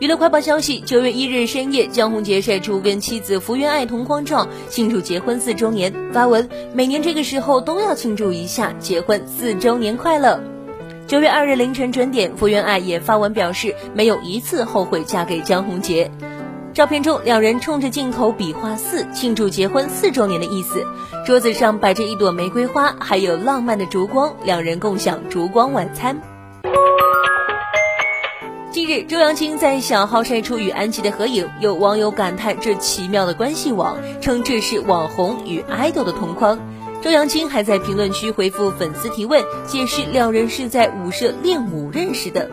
娱乐快报消息：九月一日深夜，江宏杰晒出跟妻子福原爱同框照，庆祝结婚四周年。发文：每年这个时候都要庆祝一下，结婚四周年快乐。九月二日凌晨准点，福原爱也发文表示，没有一次后悔嫁给江宏杰。照片中，两人冲着镜头比划四，庆祝结婚四周年的意思。桌子上摆着一朵玫瑰花，还有浪漫的烛光，两人共享烛光晚餐。日，周扬青在小号晒出与安琪的合影，有网友感叹这奇妙的关系网，称这是网红与爱豆的同框。周扬青还在评论区回复粉丝提问，解释两人是在舞社练舞认识的。